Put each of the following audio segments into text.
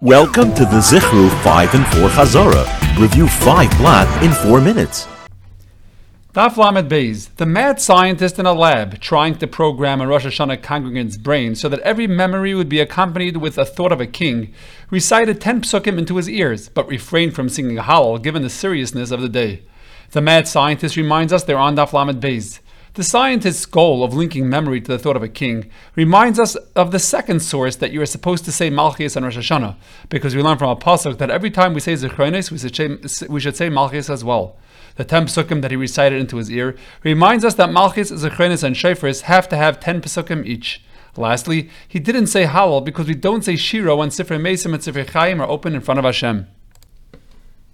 Welcome to the Zichru 5 and 4 Chazorah. Review 5 Blat in 4 minutes. Daf Lamed Beis, the mad scientist in a lab trying to program a Rosh Hashanah congregant's brain so that every memory would be accompanied with a thought of a king, recited 10 psukim into his ears, but refrained from singing a Hallel given the seriousness of the day. The mad scientist reminds us they're on Daf Lamed Beis. The scientist's goal of linking memory to the thought of a king reminds us of the second source that you are supposed to say Malchus and Rosh Hashanah, because we learn from a pasuk that every time we say Zechronis, we should say, Malchus as well. The ten psukim that he recited into his ear reminds us that Malchus, Zechronis, and Shofars have to have ten psukim each. Lastly, he didn't say Hallel because we don't say Shiro when Sifrei Mesim and Sifrei Chaim are open in front of Hashem.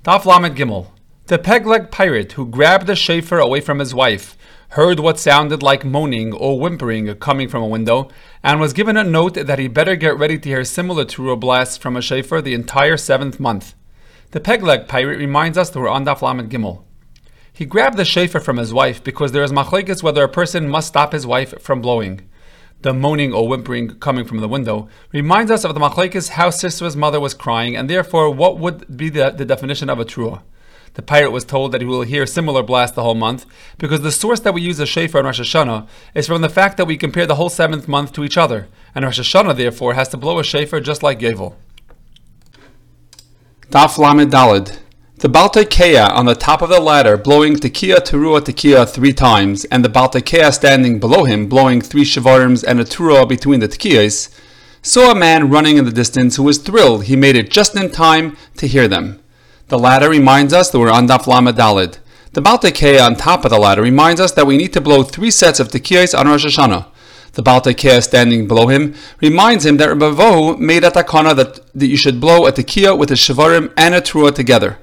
Lamed Gimel. The peg-leg pirate who grabbed the shofar away from his wife heard what sounded like moaning or whimpering coming from a window, and was given a note that he better get ready to hear similar teruah blasts from a shofar the entire seventh month. The peg-leg pirate reminds us that we're on Daf Lamed Gimel. He grabbed the shofar from his wife because there is machlekes whether a person must stop his wife from blowing. The moaning or whimpering coming from the window reminds us of the machlekes how Sisra's mother was crying, and therefore what would be the, the definition of a teruah. The pirate was told that he will hear similar blasts the whole month because the source that we use as shofar in Rosh Hashanah is from the fact that we compare the whole seventh month to each other, and Rosh Hashanah therefore has to blow a shofar just like Yovel. Daf Lamed Dalid. The Baltekeya on the top of the ladder blowing Tekiah Teruah Tekiah three times, and the Baltekeya standing below him blowing three Shavarims and a Teruah between the Tekiyahs, saw a man running in the distance who was thrilled he made it just in time to hear them. The ladder reminds us that we're on Daf Lamed Dalid. The Baltekeh on top of the ladder reminds us that we need to blow three sets of tekiyos on Rosh Hashanah. The Baltekeh standing below him reminds him that Rabbi made a takana that, that you should blow a tekiah with a shavarim and a trua together.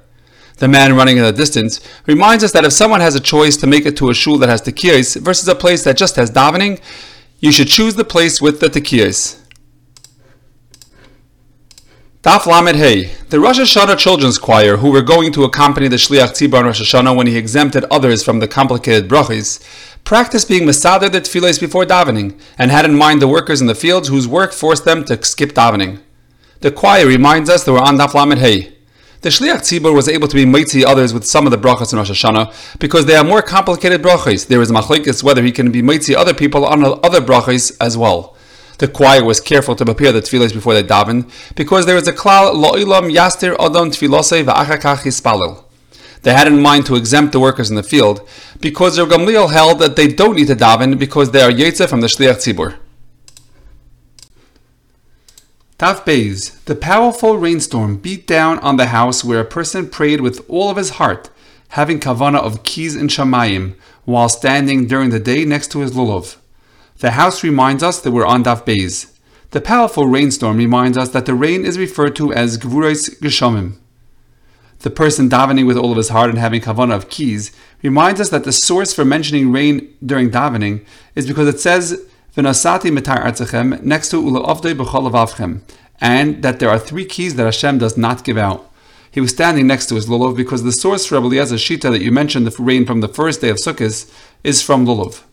The man running in the distance reminds us that if someone has a choice to make it to a shul that has tekiyos versus a place that just has davening, you should choose the place with the tekiyos. Daf Lamed Hey, the Rosh Hashanah Children's Choir, who were going to accompany the Shliach Tzibur on Rosh Hashanah when he exempted others from the complicated brachis, practiced being Masader the tefillahs before davening, and had in mind the workers in the fields whose work forced them to skip davening. The choir reminds us that we're on Daf Lamed Hey. The Shliach Tzibur was able to be motzi others with some of the brachas in Rosh Hashanah because they are more complicated brachas. There is machlekes whether he can be motzi other people on other brachas as well. The choir was careful to prepare the tefillahs before they daven, because there is a klal lo'ilam yastir odom tefillosei va'achakach yispalil. They had in mind to exempt the workers in the field, because Rav Gamliel held that they don't need to daven because they are yetzer from the shliach tzibur. Daf Beis, the powerful rainstorm beat down on the house where a person prayed with all of his heart, having kavana of keys and shamayim, while standing during the day next to his lulav. The house reminds us that we're on Daf Beis. The powerful rainstorm reminds us that the rain is referred to as Gvurais Geshomim. The person davening with all of his heart and having kavanah of keys reminds us that the source for mentioning rain during davening is because it says V'nasati mitar artzachem next to ulaavdei b'chol and that there are three keys that Hashem does not give out. He was standing next to his lulav because the source for Rabbi Shita that you mentioned the rain from the first day of Sukkot is from lulav.